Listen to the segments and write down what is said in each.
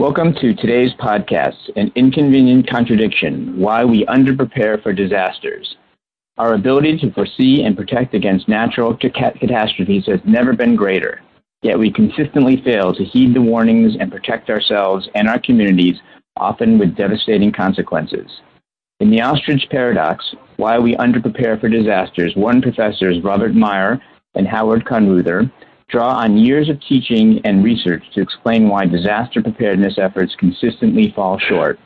Welcome to today's podcast, An Inconvenient Contradiction Why We Underprepare for Disasters. Our ability to foresee and protect against natural catastrophes has never been greater, yet we consistently fail to heed the warnings and protect ourselves and our communities, often with devastating consequences. In the ostrich paradox, Why We Underprepare for Disasters, one professors Robert Meyer and Howard Kunreuther draw on years of teaching and research to explain why disaster preparedness efforts consistently fall short.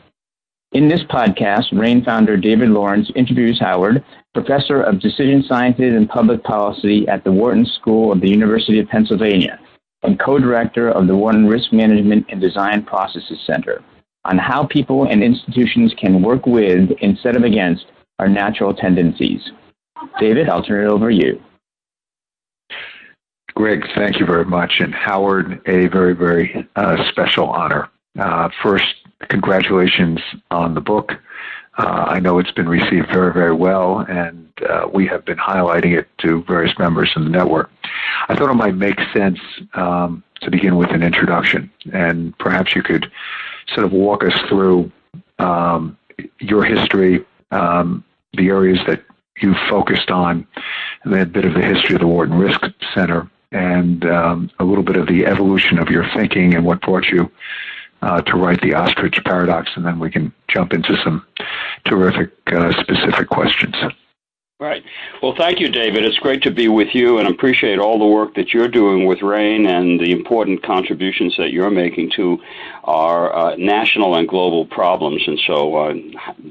In this podcast, RANE founder David Lawrence interviews Howard, professor of decision sciences and public policy at the Wharton School of the University of Pennsylvania, and co-director of the Wharton Risk Management and Decision Processes Center, on how people and institutions can work with instead of against our natural tendencies. David, I'll turn it over to you. Greg, thank you very much. And Howard, a very, very uh, special honor. Uh, first, congratulations on the book. Uh, I know it's been received very, very well, and uh, we have been highlighting it to various members in the network. I thought it might make sense um, to begin with an introduction, and perhaps you could sort of walk us through um, your history, um, the areas that you've focused on, and then a bit of the history of the Wharton Risk Center, and um, a little bit of the evolution of your thinking and what brought you uh, to write the ostrich paradox, and then we can jump into some terrific uh, specific questions. Right. Well, thank you, David. It's great to be with you and appreciate all the work that you're doing with RANE and the important contributions that you're making to our uh, national and global problems. And so uh,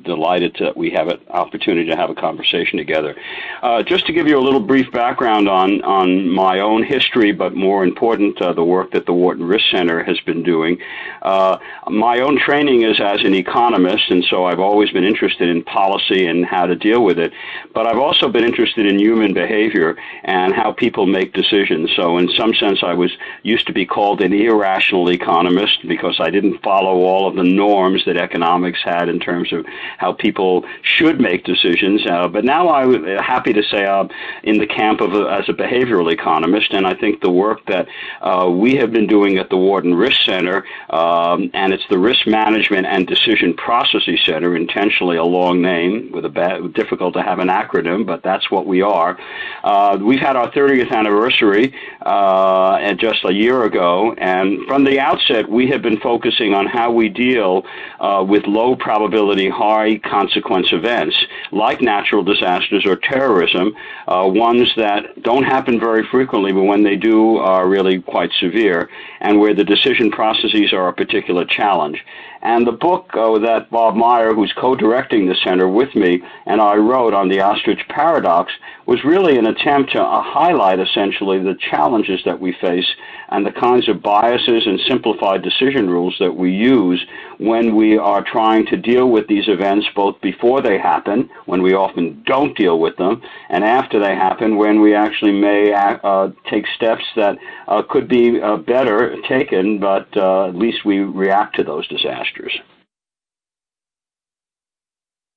delighted that we have an opportunity to have a conversation together. Uh, just to give you a little brief background on, on my own history, but more important, uh, the work that the Wharton Risk Center has been doing. Uh, my own training is as an economist, and so I've always been interested in policy and how to deal with it. But I've also been interested in human behavior and how people make decisions. So in some sense, I was used to be called an irrational economist because I didn't follow all of the norms that economics had in terms of how people should make decisions. Uh, but now I'm happy to say I'm in the camp of a, as a behavioral economist, and I think the work that uh, we have been doing at the Wharton Risk Center, um, and it's the Risk Management and Decision Processes Center, intentionally a long name with a bad, difficult to have an acronym, but that's what we are. Uh, we've had our 30th anniversary uh, just a year ago, and from the outset, we have been focusing on how we deal uh, with low probability, high consequence events like natural disasters or terrorism, uh, ones that don't happen very frequently, but when they do are really quite severe, and where the decision processes are a particular challenge. And the book uh, that Bob Meyer, who's co-directing the center with me, and I wrote on the ostrich paradox was really an attempt to uh, highlight essentially the challenges that we face and the kinds of biases and simplified decision rules that we use when we are trying to deal with these events both before they happen, when we often don't deal with them, and after they happen, when we actually may uh, take steps that uh, could be uh, better taken, but uh, at least we react to those disasters.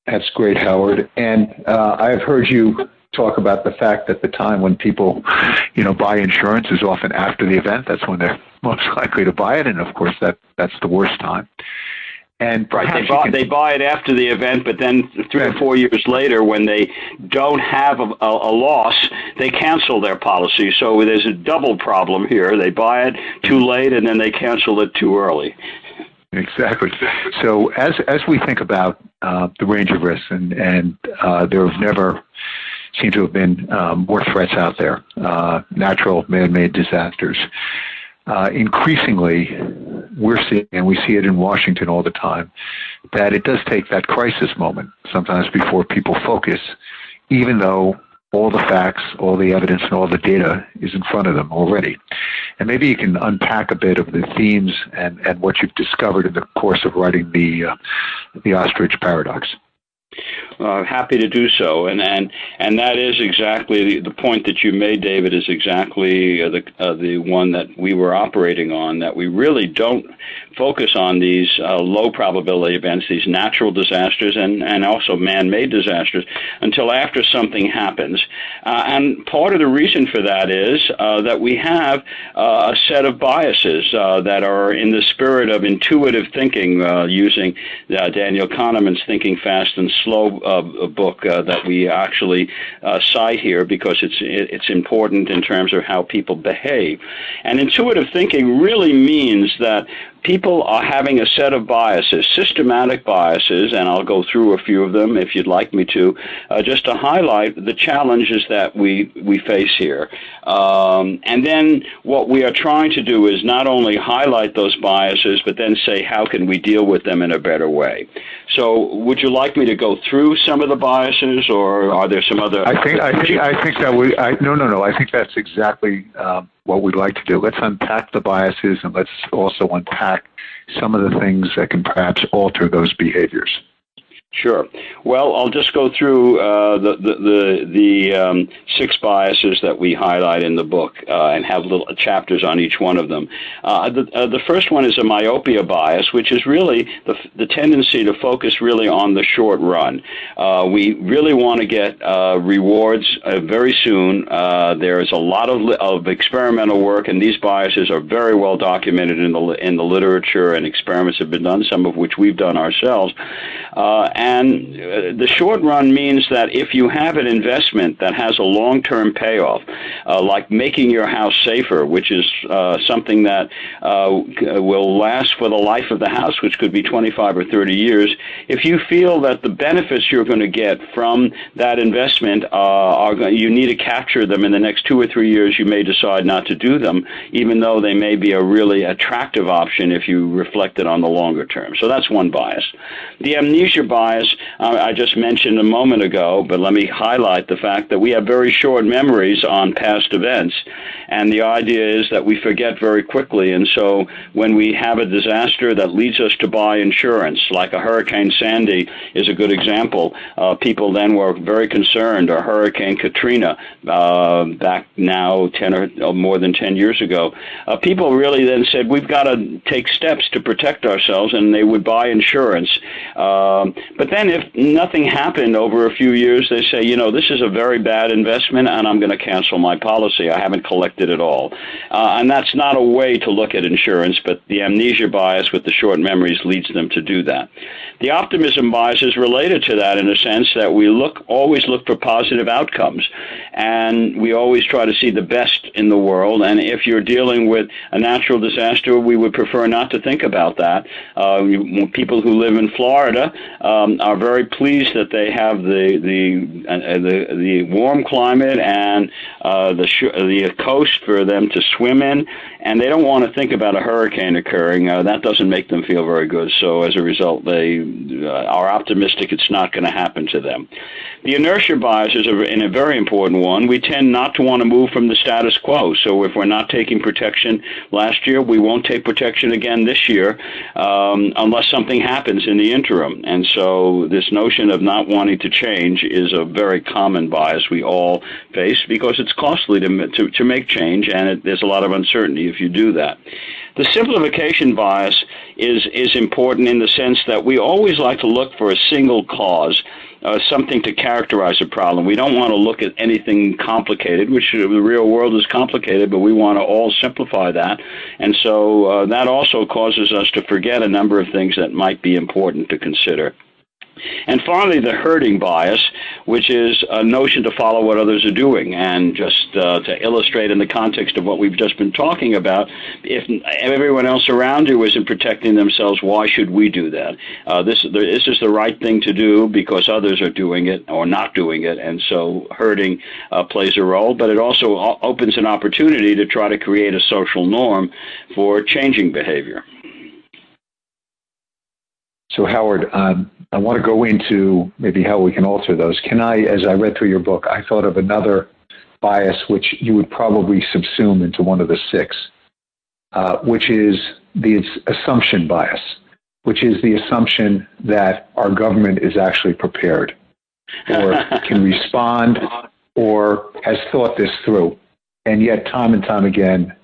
That's great, Howard. And uh, I've heard you talk about the fact that the time when people, you know, buy insurance is often after the event. That's when they're most likely to buy it, and of course, that that's the worst time. And right, they buy, can, they buy it after the event, but then three or four years later, when they don't have a, a, a loss, they cancel their policy. So there's a double problem here. They buy it too late, and then they cancel it too early. Exactly. So as as we think about uh, the range of risks, and and uh, there have never seem to have been um, more threats out there, uh, natural man-made disasters. Uh, increasingly, we're seeing, and we see it in Washington all the time, that it does take that crisis moment sometimes before people focus, even though all the facts, all the evidence, and all the data is in front of them already. And maybe you can unpack a bit of the themes and, and what you've discovered in the course of writing the uh, the ostrich paradox. Uh, happy to do so, and and and that is exactly the, the point that you made, David. Is exactly uh, the uh, the one that we were operating on. That we really don't focus on these uh, low probability events, these natural disasters, and and also man-made disasters until after something happens. Uh, and part of the reason for that is uh, that we have a set of biases that are in the spirit of intuitive thinking, using Daniel Kahneman's "Thinking Fast and Slow." Uh, book uh, that we actually uh, cite here because it's it's important in terms of how people behave. And intuitive thinking really means that people are having a set of biases, systematic biases, and I'll go through a few of them if you'd like me to, uh, just to highlight the challenges that we, we face here. Um, and then what we are trying to do is not only highlight those biases, but then say how can we deal with them in a better way. So, would you like me to go through some of the biases, or are there some other? I think I think I think that we. I, no, no, no. I think that's exactly um, what we'd like to do. Let's unpack the biases and let's also unpack some of the things that can perhaps alter those behaviors. Sure. Well, I'll just go through uh, the the the, um, six biases that we highlight in the book uh, and have little chapters on each one of them. Uh, the uh, the first one is a myopia bias, which is really the the tendency to focus really on the short run. Uh, we really want to get uh, rewards very soon. there is a lot of of experimental work, and these biases are very well documented in the in the literature, and experiments have been done, some of which we've done ourselves. And uh, the short run means that if you have an investment that has a long term payoff, uh, like making your house safer, which is uh, something that will last for the life of the house, which could be 25 or 30 years, if you feel that the benefits you're going to get from that investment are you need to capture them in the next two or three years, you may decide not to do them, even though they may be a really attractive option if you reflect it on the longer term. So that's one bias. The amnesia bias bias uh, I just mentioned a moment ago, but let me highlight the fact that we have very short memories on past events. And the idea is that we forget very quickly. And so when we have a disaster that leads us to buy insurance, like a Hurricane Sandy is a good example, uh, people then were very concerned, or Hurricane Katrina uh, back now 10 or more than 10 years ago. Uh, people really then said, we've got to take steps to protect ourselves, and they would buy insurance. Um, but then if nothing happened over a few years, they say, you know, this is a very bad investment and I'm going to cancel my policy. I haven't collected at all. Uh, and that's not a way to look at insurance, but the amnesia bias with the short memories leads them to do that. The optimism bias is related to that in a sense that we look always look for positive outcomes and we always try to see the best in the world. And if you're dealing with a natural disaster, we would prefer not to think about that. Uh, people who live in Florida um, are very pleased that they have the the uh, the, the warm climate and uh, the sh- the coast for them to swim in, and they don't want to think about a hurricane occurring. Uh, that doesn't make them feel very good. So as a result, they uh, are optimistic it's not going to happen to them. The inertia bias is a, a very important one. We tend not to want to move from the status quo. So if we're not taking protection last year, we won't take protection again this year um, unless something happens in the interim. And so this notion of not wanting to change is a very common bias we all face because it's costly to, to, to make change and it, there's a lot of uncertainty if you do that. The simplification bias is, is important in the sense that we always like to look for a single cause. Uh, something to characterize a problem. We don't want to look at anything complicated, which the real world is complicated, but we want to all simplify that. And so uh, that also causes us to forget a number of things that might be important to consider. And finally, the herding bias, which is a notion to follow what others are doing. And just uh, to illustrate in the context of what we've just been talking about, if everyone else around you isn't protecting themselves, why should we do that? Uh, this, this is the right thing to do because others are doing it or not doing it. And so herding uh, plays a role, but it also opens an opportunity to try to create a social norm for changing behavior. So, Howard, um, I want to go into maybe how we can alter those. Can I, as I read through your book, I thought of another bias which you would probably subsume into one of the six, uh, which is the assumption bias, which is the assumption that our government is actually prepared or can respond or has thought this through. And yet, time and time again,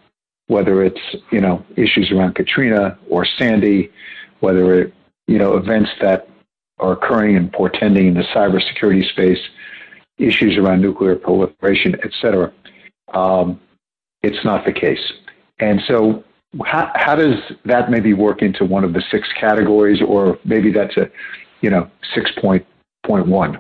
whether it's you know issues around Katrina or Sandy, whether it you know events that are occurring and portending in the cybersecurity space, issues around nuclear proliferation, et cetera, um, it's not the case. And so, how, how does that maybe work into one of the six categories, or maybe that's a you know six point point one?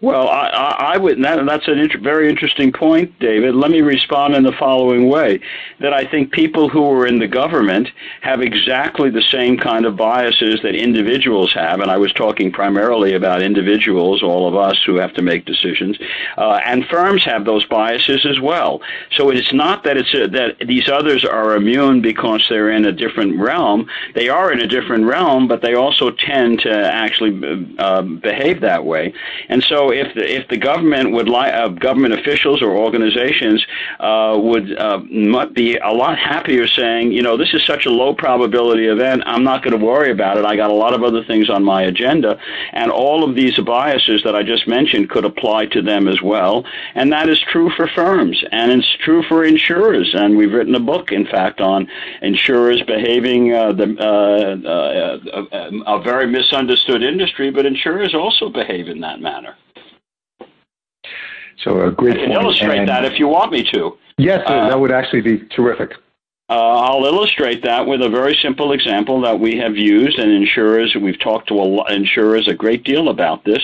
Well, I, I, would. That, that's a inter- very interesting point, David. Let me respond in the following way: that I think people who are in the government have exactly the same kind of biases that individuals have, and I was talking primarily about individuals, all of us who have to make decisions, uh, and firms have those biases as well. So it's not that it's a, that these others are immune because they're in a different realm. They are in a different realm, but they also tend to actually uh, behave that way, and so if the, if the government would like uh, government officials or organizations uh, would uh, be a lot happier saying, you know, this is such a low probability event, I'm not going to worry about it. I got a lot of other things on my agenda, and all of these biases that I just mentioned could apply to them as well. And that is true for firms, and it's true for insurers. And we've written a book, in fact, on insurers behaving uh, the, uh, uh, a very misunderstood industry, but insurers also behave in that manner. So a great I can point. illustrate and that if you want me to. Yes, uh, that would actually be terrific. Uh, I'll illustrate that with a very simple example that we have used, and insurers, we've talked to a, insurers a great deal about this,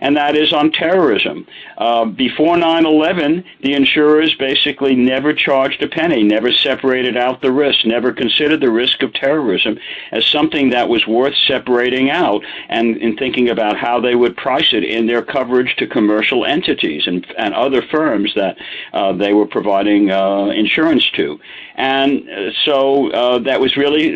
and that is on terrorism. Uh, before 9 11, the insurers basically never charged a penny, never separated out the risk, never considered the risk of terrorism as something that was worth separating out and in thinking about how they would price it in their coverage to commercial entities and, and other firms that uh, they were providing uh, insurance to. And uh, so uh, that was really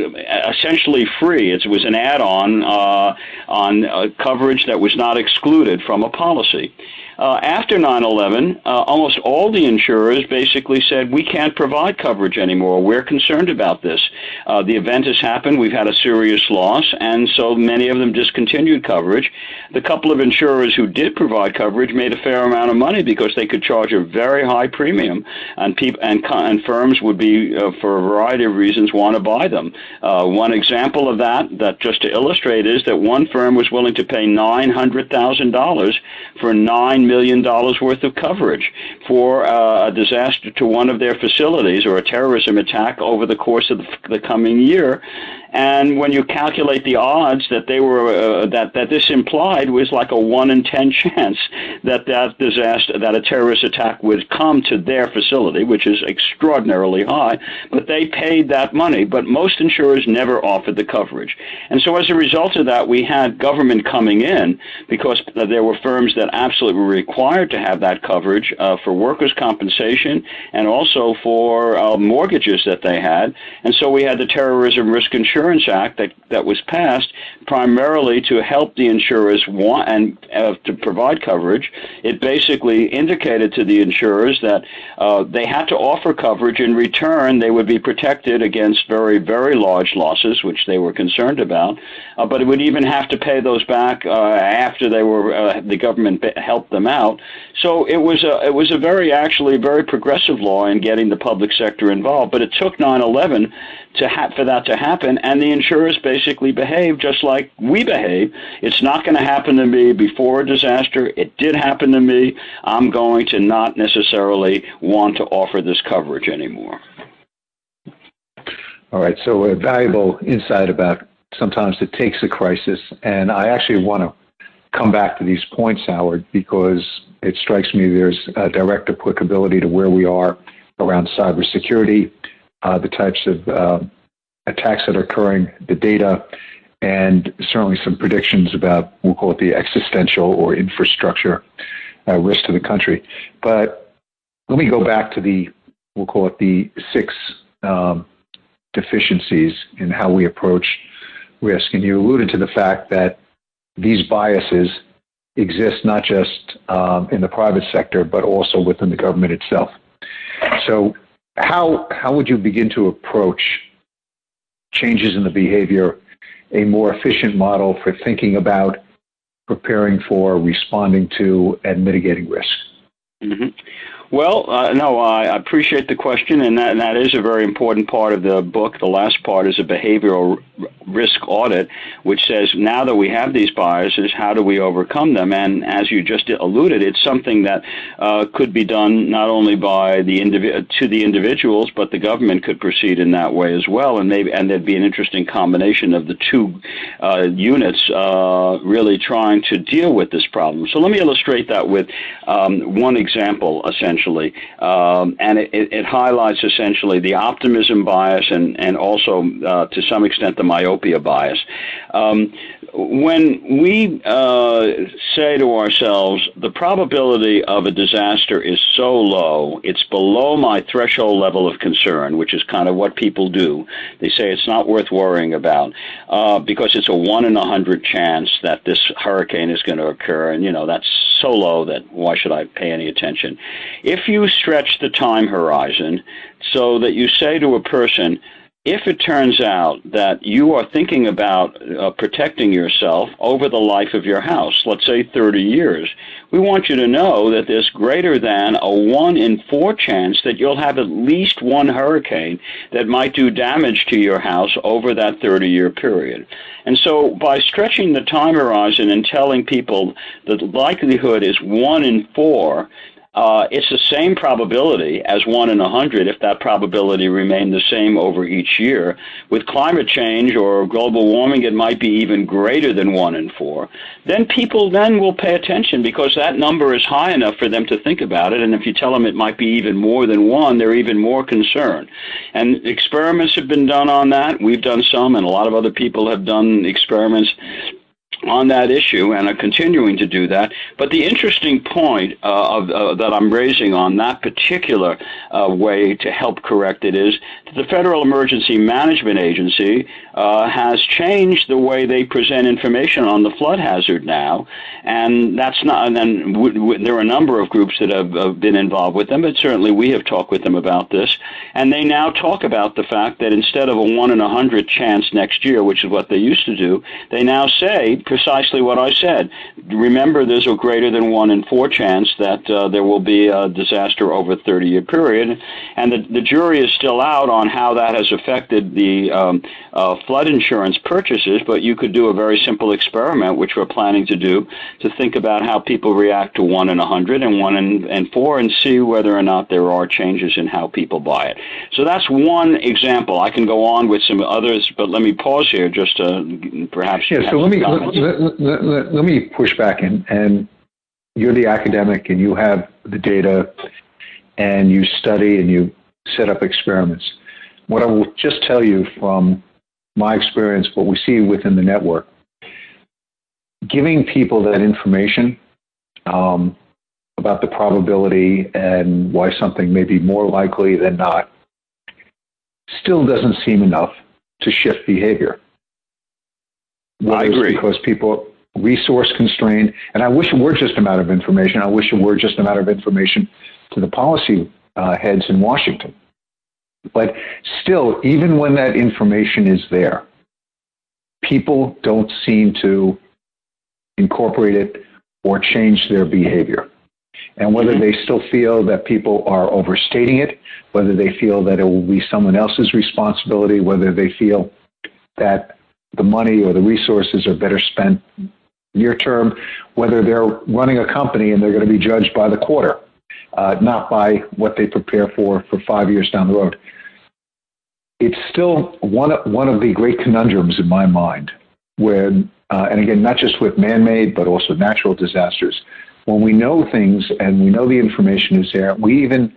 essentially free. It was an add-on uh, on uh, coverage that was not excluded from a policy. Uh, after 9/11, uh, almost all the insurers basically said we can't provide coverage anymore. We're concerned about this. Uh, the event has happened. We've had a serious loss, and so many of them discontinued coverage. The couple of insurers who did provide coverage made a fair amount of money because they could charge a very high premium, and people and, and firms would be, uh, for a variety of reasons, want to buy them. Uh, one example of that, that just to illustrate, is that one firm was willing to pay nine hundred thousand dollars for nine million dollars worth of coverage for uh, a disaster to one of their facilities or a terrorism attack over the course of the, the coming year. And when you calculate the odds that they were uh, that that this implied was like a one in ten chance that that disaster that a terrorist attack would come to their facility, which is extraordinarily high. But they paid that money. But most insurers never offered the coverage, and so as a result of that, we had government coming in because there were firms that absolutely were required to have that coverage uh, for workers' compensation and also for uh, mortgages that they had. And so we had the terrorism risk insurance Insurance Act that, that was passed primarily to help the insurers want and uh, to provide coverage. It basically indicated to the insurers that uh, they had to offer coverage in return. They would be protected against very, very large losses, which they were concerned about, uh, but it would even have to pay those back uh, after they were uh, the government helped them out. So it was a it was a very actually very progressive law in getting the public sector involved. But it took 9/11 to ha- for that to happen, and the insurers basically behave just like we behave. It's not going to happen to me before a disaster. It did happen to me. I'm going to not necessarily want to offer this coverage anymore. All right, so a valuable insight about sometimes it takes a crisis, and I actually want to come back to these points, Howard, because it strikes me there's a direct applicability to where we are around cybersecurity, uh, the types of uh, attacks that are occurring, the data, and certainly some predictions about, we'll call it the existential or infrastructure uh, risk to the country. But let me go back to the, we'll call it the six um, deficiencies in how we approach risk. And you alluded to the fact that these biases exist not just um, in the private sector, but also within the government itself. So how how would you begin to approach changes in the behavior, a more efficient model for thinking about preparing for, responding to, and mitigating risk? Mm-hmm. Well, uh, no, I appreciate the question, and that, and that is a very important part of the book. The last part is a behavioral risk audit, which says now that we have these biases, how do we overcome them? And as you just alluded, it's something that uh, could be done not only by the indivi- to the individuals, but the government could proceed in that way as well. And maybe and there'd be an interesting combination of the two uh, units uh, really trying to deal with this problem. So let me illustrate that with um, one example, essentially essentially, um, and it, it, highlights essentially the optimism bias and and also uh, to some extent the myopia bias. Um, when we uh, say to ourselves, the probability of a disaster is so low, it's below my threshold level of concern, which is kind of what people do. They say it's not worth worrying about uh, because it's a one in a hundred chance that this hurricane is going to occur, and you know that's so low that why should I pay any attention? If you stretch the time horizon so that you say to a person, if it turns out that you are thinking about uh, protecting yourself over the life of your house, let's say 30 years, we want you to know that there's greater than a 1 in 4 chance that you'll have at least one hurricane that might do damage to your house over that 30 year period. And so by stretching the time horizon and telling people that the likelihood is 1 in 4, uh, it's the same probability as one in a hundred if that probability remained the same over each year. With climate change or global warming, it might be even greater than one in four. Then people then will pay attention because that number is high enough for them to think about it. And if you tell them it might be even more than one, they're even more concerned. And experiments have been done on that. We've done some, and a lot of other people have done experiments on that issue and are continuing to do that. But the interesting point uh, of, uh, that I'm raising on that particular uh, way to help correct it is that the Federal Emergency Management Agency uh, has changed the way they present information on the flood hazard now, and that's not. And then w- w- there are a number of groups that have, have been involved with them, but certainly we have talked with them about this, and they now talk about the fact that instead of a one in a hundred chance next year, which is what they used to do, they now say precisely what I said. Remember, there's a greater than one in four chance that uh, there will be a disaster over a 30 year period. And the, the jury is still out on how that has affected the um, uh, flood insurance purchases, but you could do a very simple experiment, which we're planning to do, to think about how people react to one in a hundred and one in and four and see whether or not there are changes in how people buy it. So that's one example. I can go on with some others, but let me pause here just to perhaps. Yeah, so let me, let, let, let, let, me push back and, and you're the academic and you have the data and you study and you set up experiments. What I will just tell you from my experience, what we see within the network, giving people that information um, about the probability and why something may be more likely than not still doesn't seem enough to shift behavior. I agree. Because people resource constrained, and I wish it were just a matter of information. I wish it were just a matter of information to the policy uh, heads in Washington. But still, even when that information is there, people don't seem to incorporate it or change their behavior. And whether mm-hmm. they still feel that people are overstating it, whether they feel that it will be someone else's responsibility, whether they feel that the money or the resources are better spent near term, whether they're running a company and they're going to be judged by the quarter, uh, not by what they prepare for for five years down the road. It's still one of, one of the great conundrums in my mind, where, uh, and again, not just with man made, but also natural disasters. When we know things and we know the information is there, we even,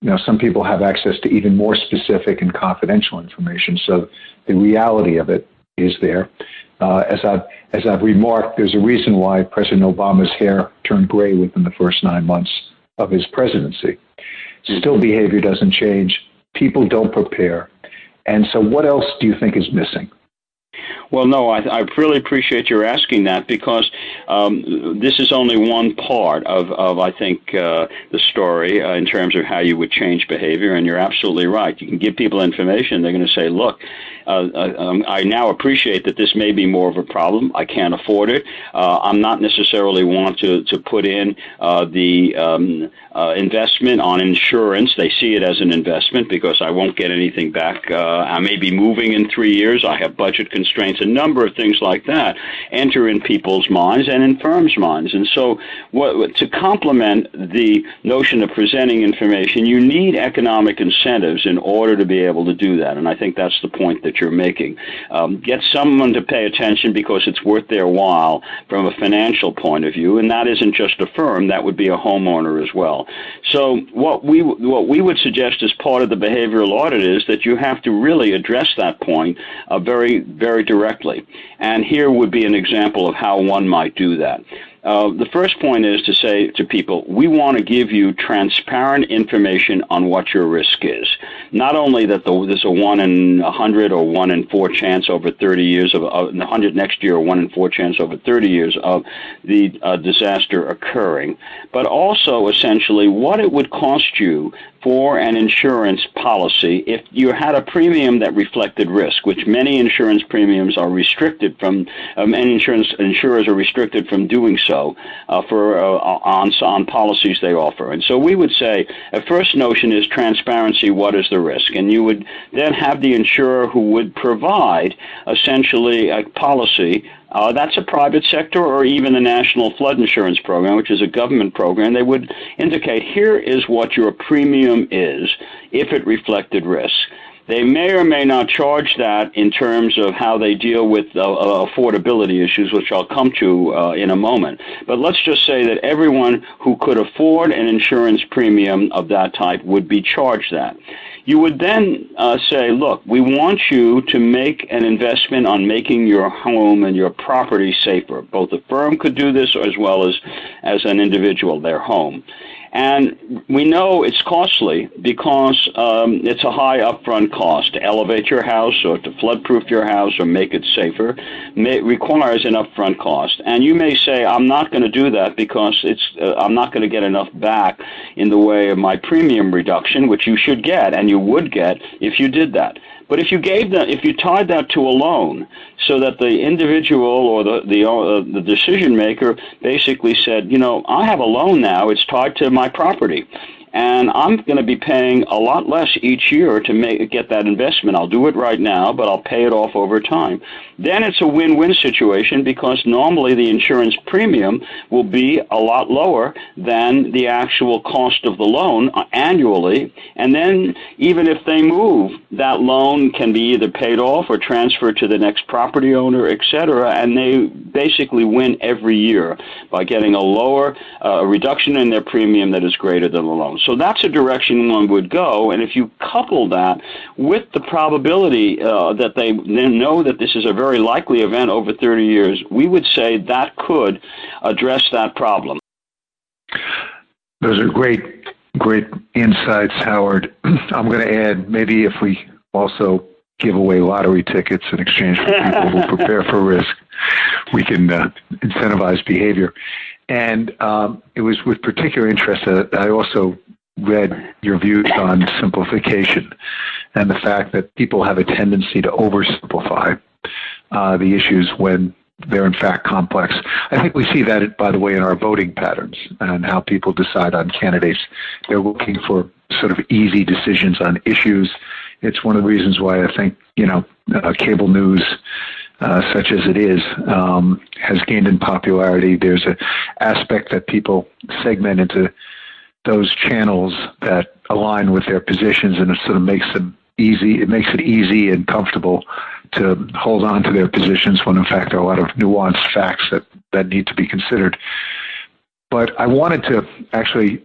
you know, some people have access to even more specific and confidential information. So the reality of it is there. Uh, as I've as I've remarked, there's a reason why President Obama's hair turned gray within the first nine months of his presidency. Still, behavior doesn't change. People don't prepare. And so, what else do you think is missing? Well, no, I, I really appreciate your asking that because um, this is only one part of, of I think, uh, the story uh, in terms of how you would change behavior. And you're absolutely right. You can give people information, they're going to say, look, uh, uh, um, I now appreciate that this may be more of a problem. I can't afford it. Uh, I'm not necessarily want to, to put in uh, the um, investment on insurance. They see it as an investment because I won't get anything back. I may be moving in three years. I have budget constraints. A number of things like that enter in people's minds and in firms' minds. And so, what, to complement the notion of presenting information, you need economic incentives in order to be able to do that. And I think that's the point that you're making. Um, get someone to pay attention because it's worth their while from a financial point of view, and that isn't just a firm; that would be a homeowner as well. So what we what we would suggest as part of the behavioral audit is that you have to really address that point uh, very very directly. And here would be an example of how one might do that. Uh, the first point is to say to people, we want to give you transparent information on what your risk is. Not only that the, there's a one in a hundred or one in four chance over 30 years of uh, 100 next year, or one in four chance over 30 years of the uh, disaster occurring, but also essentially what it would cost you for an insurance policy if you had a premium that reflected risk, which many insurance premiums are restricted from, um, many insurance insurers are restricted from doing so uh, for uh, on on policies they offer. And so we would say a first notion is transparency. What is the risk? And you would then have the insurer who would provide essentially a policy uh, that's a private sector or even the National Flood Insurance Program, which is a government program. They would indicate here is what your premium is if it reflected risk. They may or may not charge that in terms of how they deal with uh, uh, affordability issues, which I'll come to uh, in a moment. But let's just say that everyone who could afford an insurance premium of that type would be charged that. You would then uh, say, look, we want you to make an investment on making your home and your property safer. Both the firm could do this as well as, as an individual, their home. And we know it's costly because um, it's a high upfront cost to elevate your house or to floodproof your house or make it safer. May, requires an upfront cost. And you may say, I'm not going to do that because it's uh, I'm not going to get enough back in the way of my premium reduction, which you should get and you would get if you did that. But if you gave that, if you tied that to a loan, so that the individual or the the uh, the decision maker basically said, you know, I have a loan now; it's tied to my property, and I'm going to be paying a lot less each year to make get that investment. I'll do it right now, but I'll pay it off over time. Then it's a win-win situation because normally the insurance premium will be a lot lower than the actual cost of the loan annually, and then even if they move, that loan can be either paid off or transferred to the next property owner, etc. And they basically win every year by getting a lower uh, reduction in their premium that is greater than the loan. So that's a direction one would go. And if you couple that with the probability uh, that they then know that this is a very likely event over 30 years, we would say that could address that problem. Those are great, great insights, Howard. I'm going to add maybe if we also give away lottery tickets in exchange for people who prepare for risk, we can uh, incentivize behavior. And um, it was with particular interest that I also read your views on simplification and the fact that people have a tendency to oversimplify uh, the issues when they're in fact complex. I think we see that, by the way, in our voting patterns and how people decide on candidates. They're looking for sort of easy decisions on issues. It's one of the reasons why I think, you know, uh, cable news uh, such as it is, um, has gained in popularity. There's an aspect that people segment into those channels that align with their positions, and it sort of makes them easy. It makes it easy and comfortable to hold on to their positions when, in fact, there are a lot of nuanced facts that that need to be considered. But I wanted to actually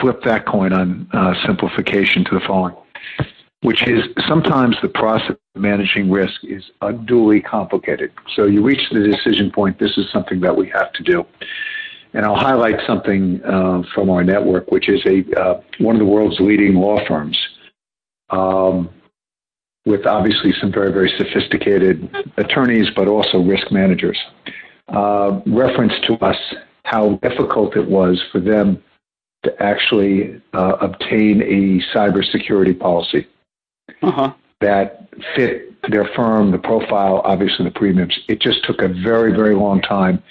flip that coin on uh, simplification to the following which is sometimes the process of managing risk is unduly complicated. So you reach the decision point, this is something that we have to do. And I'll highlight something uh, from our network, which is a uh, one of the world's leading law firms. Um, with obviously some very, very sophisticated attorneys, but also risk managers, uh, referenced to us how difficult it was for them to actually uh, obtain a cybersecurity policy uh-huh. that fit their firm, the profile, obviously the premiums. It just took a very, very long time,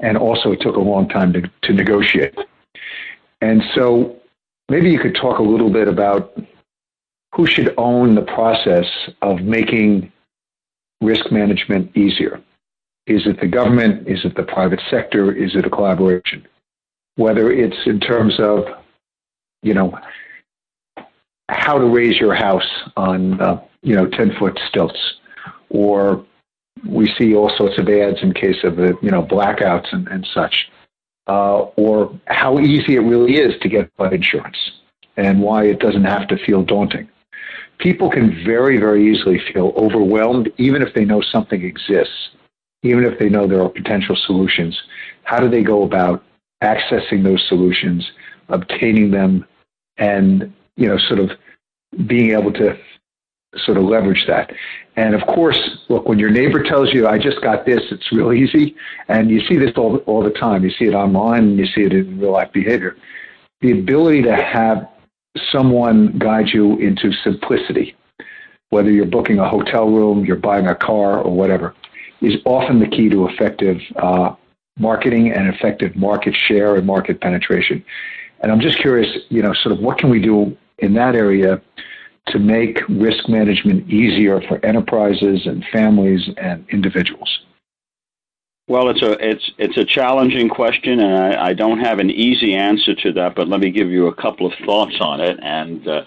and also it took a long time to, to negotiate. And so maybe you could talk a little bit about who should own the process of making risk management easier. Is it the government? Is it the private sector? Is it a collaboration? Whether it's in terms of, you know, how to raise your house on, uh, you know, 10 foot stilts, or we see all sorts of ads in case of the, you know, blackouts and, and such, uh, or how easy it really is to get flood insurance and why it doesn't have to feel daunting. People can very, very easily feel overwhelmed, even if they know something exists, even if they know there are potential solutions. How do they go about accessing those solutions, obtaining them, and you know, sort of being able to sort of leverage that. And of course, look, when your neighbor tells you, I just got this, it's real easy. And you see this all, all the time. You see it online and you see it in real life behavior. The ability to have someone guide you into simplicity, whether you're booking a hotel room, you're buying a car, or whatever, is often the key to effective uh, marketing and effective market share and market penetration. And I'm just curious, you know, sort of what can we do in that area to make risk management easier for enterprises and families and individuals? Well, it's a it's it's a challenging question, and I, I don't have an easy answer to that. But let me give you a couple of thoughts on it, and uh,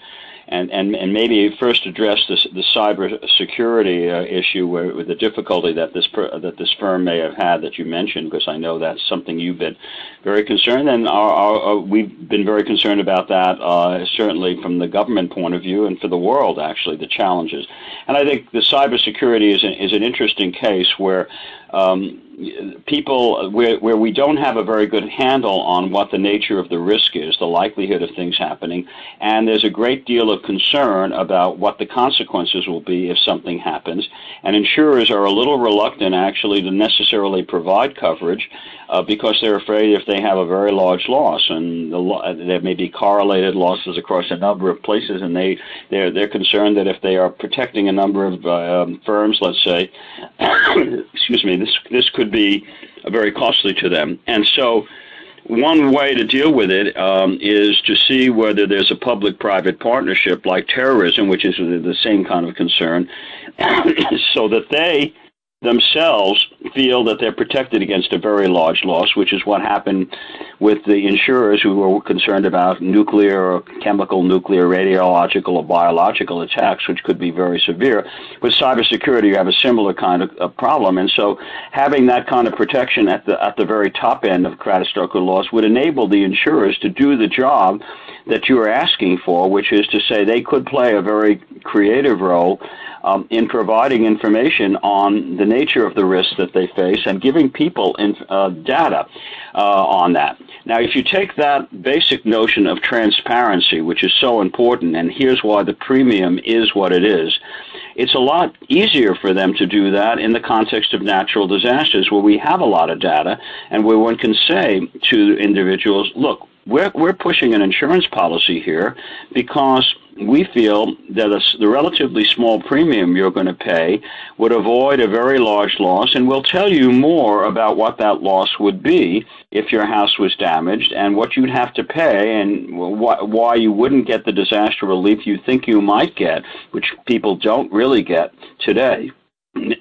and, and, and maybe first address this, the cyber security uh, issue where, with the difficulty that this per, that this firm may have had that you mentioned, because I know that's something you've been very concerned, and our, our, we've been very concerned about that, uh, certainly from the government point of view and for the world, actually, the challenges. And I think the cybersecurity is an, is an interesting case where um, people where, where we don't have a very good handle on what the nature of the risk is, the likelihood of things happening, and there's a great deal of concern about what the consequences will be if something happens. And insurers are a little reluctant actually to necessarily provide coverage uh, because they're afraid if they have a very large loss, and the lo- there may be correlated losses across a number of places, and they they're they're concerned that if they are protecting a number of uh, firms, let's say, excuse me, this this could be very costly to them, and so. One way to deal with it um, is to see whether there's a public-private partnership like terrorism, which is the same kind of concern, so that they themselves feel that they're protected against a very large loss, which is what happened with the insurers who were concerned about nuclear or chemical, nuclear, radiological, or biological attacks, which could be very severe. With cybersecurity, you have a similar kind of, of problem, and so having that kind of protection at the at the very top end of catastrophic loss would enable the insurers to do the job that you are asking for, which is to say they could play a very creative role um, in providing information on the nature of the risks that they face and giving people in, uh, data uh, on that. Now, if you take that basic notion of transparency, which is so important, and here's why the premium is what it is, it's a lot easier for them to do that in the context of natural disasters where we have a lot of data and where one can say to individuals, look, we're, we're pushing an insurance policy here because we feel that a, the relatively small premium you're going to pay would avoid a very large loss, and we'll tell you more about what that loss would be if your house was damaged and what you'd have to pay and wh- why you wouldn't get the disaster relief you think you might get, which people don't really get today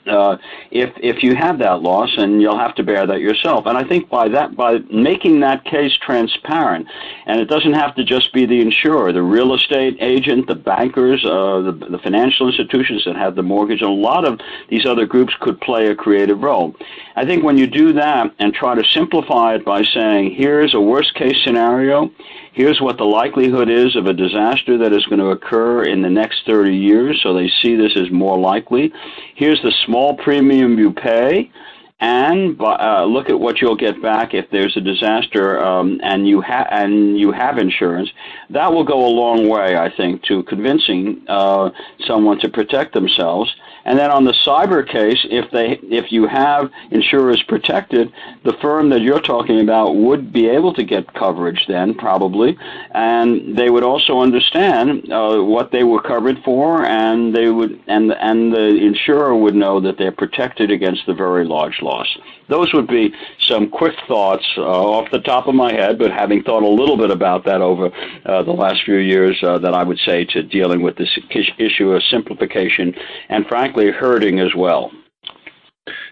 uh, if if you have that loss, and you'll have to bear that yourself. And I think by that by making that case transparent, and it doesn't have to just be the insurer, the real estate agent, the bankers, uh, the, the financial institutions that have the mortgage, a lot of these other groups could play a creative role. I think when you do that and try to simplify it by saying, here's a worst case scenario here's what the likelihood is of a disaster that is going to occur in the next 30 years, so they see this as more likely. Here's the small premium you pay, and uh, look at what you'll get back if there's a disaster um, and you have and you have insurance. That will go a long way, I think, to convincing uh, someone to protect themselves. And then on the cyber case, if they if you have insurers protected, the firm that you're talking about would be able to get coverage then probably, and they would also understand uh, what they were covered for, and they would and and the insurer would know that they're protected against the very large loss. Those would be some quick thoughts uh, off the top of my head, but having thought a little bit about that over uh, the last few years, uh, that I would say to dealing with this issue of simplification and, frankly, herding as well.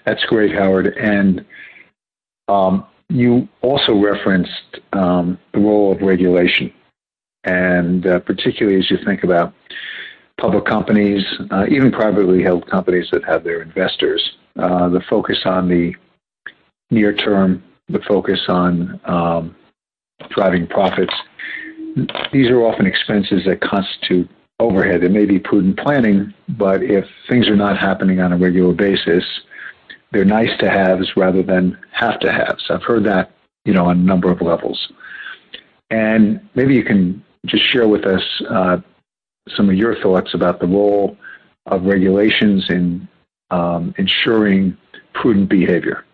That's great, Howard. And um, you also referenced um, the role of regulation, and uh, particularly as you think about public companies, uh, even privately held companies that have their investors, uh, the focus on the near term, the focus on um, driving profits. These are often expenses that constitute overhead. It may be prudent planning, but if things are not happening on a regular basis, they're nice to haves rather than have to haves. I've heard that, you know, on a number of levels. And maybe you can just share with us uh, some of your thoughts about the role of regulations in um, ensuring prudent behavior.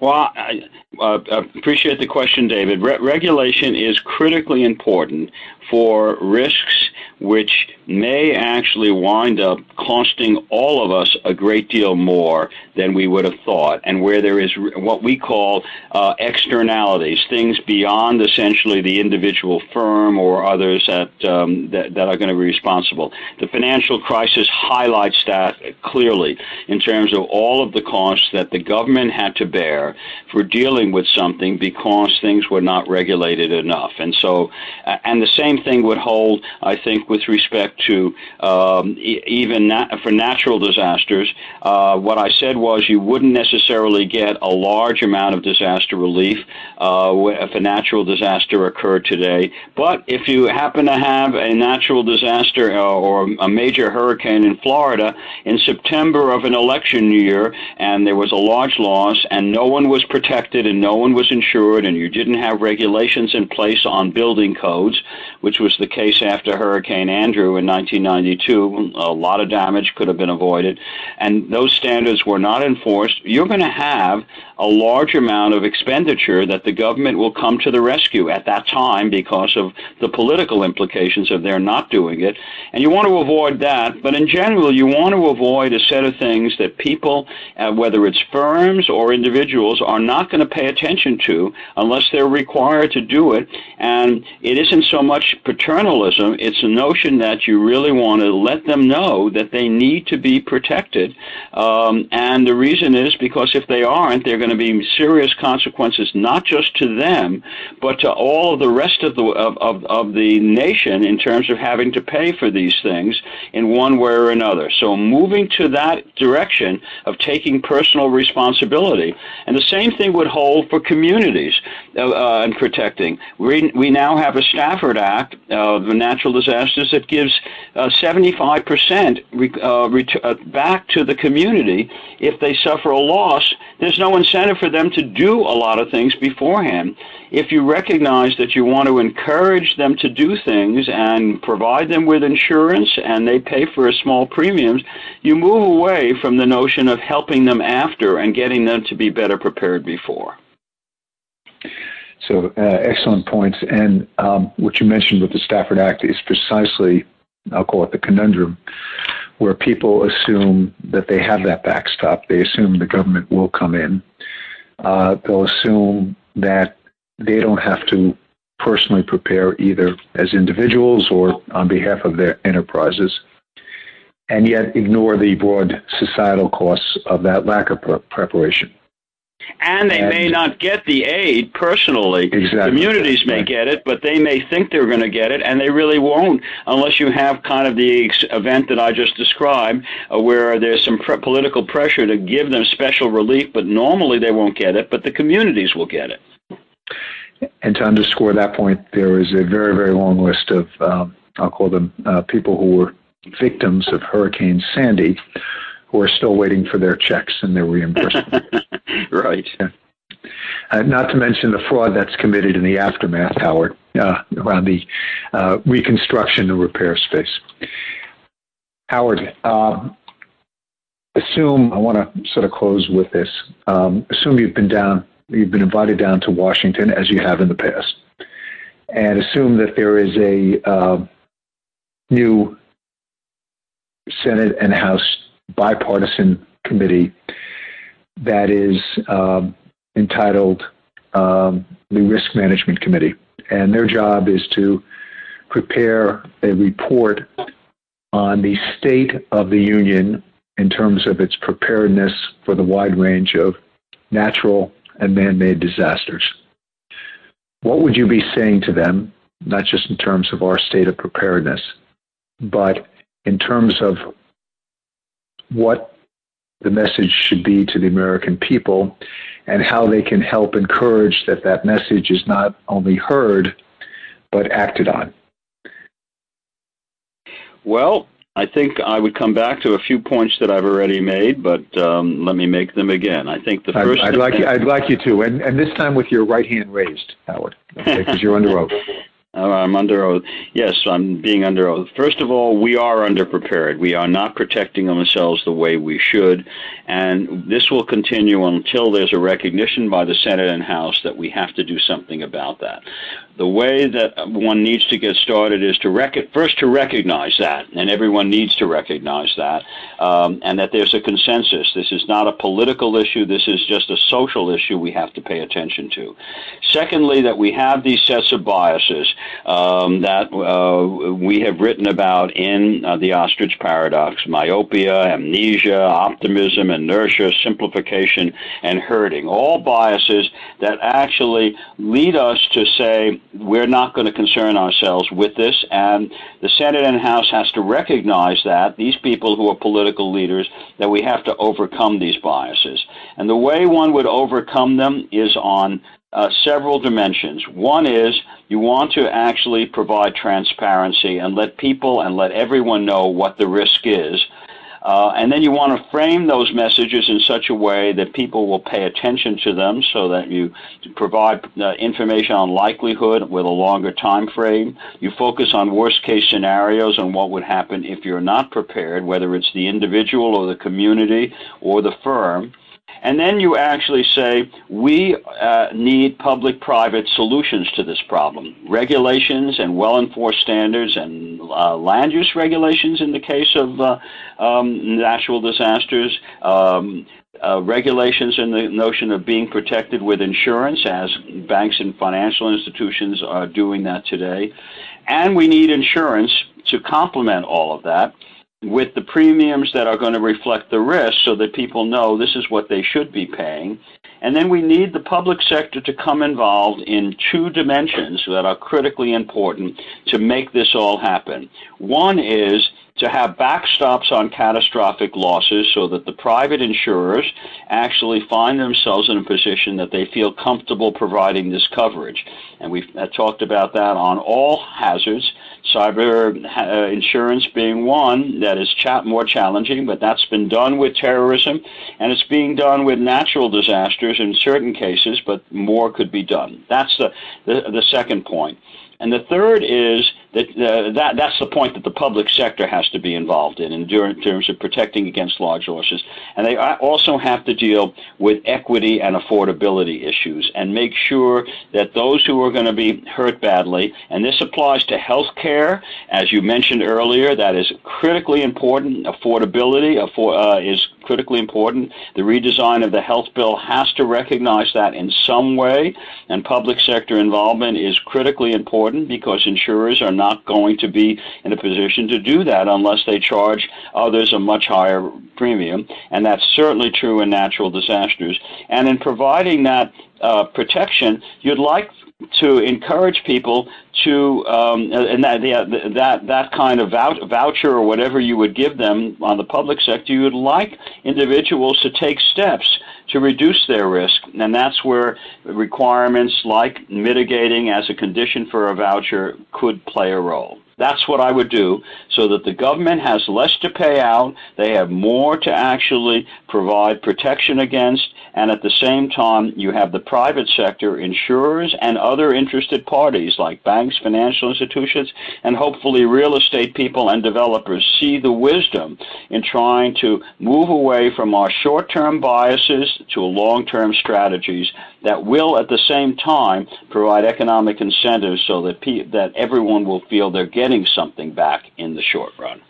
Well, I uh, appreciate the question, David. Re- regulation is critically important for risks which may actually wind up costing all of us a great deal more than we would have thought, and where there is what we call uh, externalities, things beyond essentially the individual firm or others that, um, that, that are going to be responsible. The financial crisis highlights that clearly in terms of all of the costs that the government had to bear for dealing with something because things were not regulated enough. And so, and the same thing would hold, I think, with respect to um, e- even for natural disasters. Uh, what I said was you wouldn't necessarily get a large amount of disaster relief uh, if a natural disaster occurred today. But if you happen to have a natural disaster uh, or a major hurricane in Florida in September of an election year, and there was a large loss, and no one was protected and no one was insured, and you didn't have regulations in place on building codes, which was the case after Hurricane Andrew in 1992. A lot of damage could have been avoided, and those standards were not enforced. You're going to have a large amount of expenditure that the government will come to the rescue at that time because of the political implications of their not doing it. And you want to avoid that, but in general, you want to avoid a set of things that people, uh, whether it's firms or individuals, are not going to pay attention to unless they're required to do it. And it isn't so much paternalism, it's a notion that you really want to let them know that they need to be protected. Um, and the reason is because if they aren't, they're going to be serious consequences not just to them, but to all of the rest of the of, of, of the nation in terms of having to pay for these things in one way or another. So moving to that direction of taking personal responsibility, and the same thing would hold for communities uh, uh, and protecting. We we now have a Stafford Act of uh, natural disasters that gives 75% uh, ret- uh, back to the community if they suffer a loss. There's no incentive for them to do a lot of things beforehand. If you recognize that you want to encourage them to do things and provide them with insurance and they pay for a small premiums, you move away from the notion of helping them after and getting them to be better prepared before. So, uh, excellent points. And um, what you mentioned with the Stafford Act is precisely, I'll call it the conundrum, where people assume that they have that backstop. They assume the government will come in uh, they'll assume that they don't have to personally prepare either as individuals or on behalf of their enterprises, and yet ignore the broad societal costs of that lack of preparation. And they and, may not get the aid personally. Exactly. Communities may right. get it, but they may think they're going to get it, and they really won't unless you have kind of the ex- event that I just described, uh, where there's some pre- political pressure to give them special relief, but normally they won't get it, but the communities will get it. And to underscore that point, there is a very, very long list of, um, I'll call them uh, people who were victims of Hurricane Sandy who are still waiting for their checks and their reimbursement. right. Yeah. Uh, not to mention the fraud that's committed in the aftermath, Howard, uh, around the uh, reconstruction and repair space. Howard, um, assume I want to sort of close with this. Um, assume you've been down, you've been invited down to Washington as you have in the past, and assume that there is a uh, new Senate and House bipartisan committee that is um, entitled um, the Risk Management Committee, and their job is to prepare a report on the state of the union in terms of its preparedness for the wide range of natural and man made disasters. What would you be saying to them, not just in terms of our state of preparedness, but in terms of what the message should be to the American people and how they can help encourage that that message is not only heard, but acted on? Well, I think I would come back to a few points that I've already made, but um, let me make them again. I think the first. I'd, I'd like you, I'd like you to, and, and this time with your right hand raised, Howard, because okay, you're under oath. Uh, I'm under oath. Yes, I'm being under oath. First of all, we are underprepared. We are not protecting ourselves the way we should, and this will continue until there's a recognition by the Senate and House that we have to do something about that the way that one needs to get started is to rec- first to recognize that, and everyone needs to recognize that, um, and that there's a consensus. This is not a political issue. This is just a social issue we have to pay attention to. Secondly, that we have these sets of biases um, that uh, we have written about in uh, the ostrich paradox: myopia, amnesia, optimism, inertia, simplification, and herding. All biases that actually lead us to say we're not going to concern ourselves with this, and the Senate and House has to recognize that these people who are political leaders that we have to overcome these biases, and the way one would overcome them is on uh, several dimensions. One is you want to actually provide transparency and let people and let everyone know what the risk is uh, and then you want to frame those messages in such a way that people will pay attention to them so that you provide uh, information on likelihood with a longer time frame. You focus on worst case scenarios and what would happen if you're not prepared, whether it's the individual or the community or the firm. And then you actually say, we uh, need public private solutions to this problem. Regulations and well enforced standards and uh, land use regulations in the case of uh, um, natural disasters. Um, uh, regulations and the notion of being protected with insurance, as banks and financial institutions are doing that today. And we need insurance to complement all of that with the premiums that are going to reflect the risk so that people know this is what they should be paying. And then we need the public sector to come involved in two dimensions that are critically important to make this all happen. One is to have backstops on catastrophic losses so that the private insurers actually find themselves in a position that they feel comfortable providing this coverage. And we've uh, talked about that on all hazards, cyber uh, insurance being one that is cha- more challenging, but that's been done with terrorism, and it's being done with natural disasters in certain cases, but more could be done. That's the, the, the second point. And the third is that, uh, that that's the point that the public sector has to be involved in, in terms of protecting against large losses. And they also have to deal with equity and affordability issues and make sure that those who are going to be hurt badly, and this applies to health care, as you mentioned earlier, that is critically important. Affordability uh, is critically important. The redesign of the health bill has to recognize that in some way, and public sector involvement is critically important because insurers are not going to be in a position to do that unless they charge others a much higher premium, and that's certainly true in natural disasters. And in providing that uh, protection, you'd like to encourage people to um, and that, that that kind of voucher or whatever you would give them on the public sector, you would like individuals to take steps to reduce their risk, and that's where requirements like mitigating as a condition for a voucher could play a role. That's what I would do so that the government has less to pay out, they have more to actually provide protection against, and at the same time, you have the private sector, insurers, and other interested parties like banks, financial institutions, and hopefully real estate people and developers see the wisdom in trying to move away from our short term biases to long term strategies that will at the same time provide economic incentives so that, that everyone will feel they're getting something back in the short run.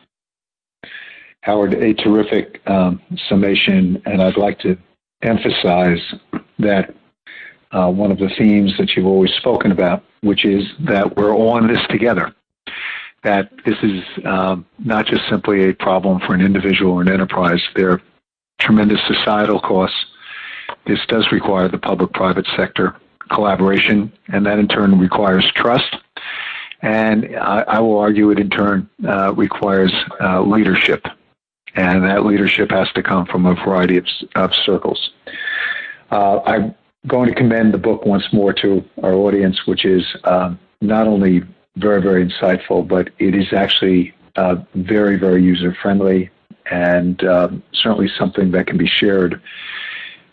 Howard, a terrific um, summation, and I'd like to emphasize that uh, one of the themes that you've always spoken about, which is that we're all in this together. That this is um, not just simply a problem for an individual or an enterprise. There are tremendous societal costs. This does require the public-private sector collaboration, and that in turn requires trust. And I, I will argue it in turn uh, requires uh, leadership and that leadership has to come from a variety of, of circles. Uh, I'm going to commend the book once more to our audience, which is um, not only very, very insightful, but it is actually uh, very, very user friendly and um, certainly something that can be shared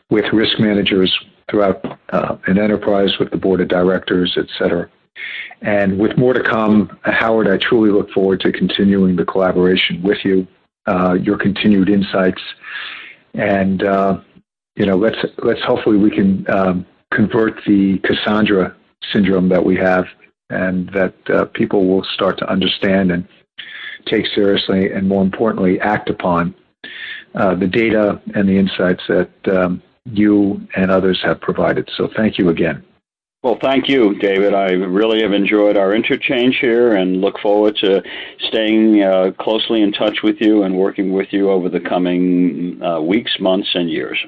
with risk managers throughout uh, an enterprise, with the board of directors, et cetera. And with more to come, Howard, I truly look forward to continuing the collaboration with you uh, your continued insights, and uh, you know, let's let's hopefully we can um, convert the Cassandra syndrome that we have, and that uh, people will start to understand and take seriously, and more importantly, act upon uh, the data and the insights that um, you and others have provided. So, thank you again. Well, thank you, David. I really have enjoyed our interchange here and look forward to staying uh, closely in touch with you and working with you over the coming uh, weeks, months, and years.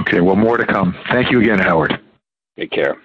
Okay, well, more to come. Thank you again, Howard. Take care.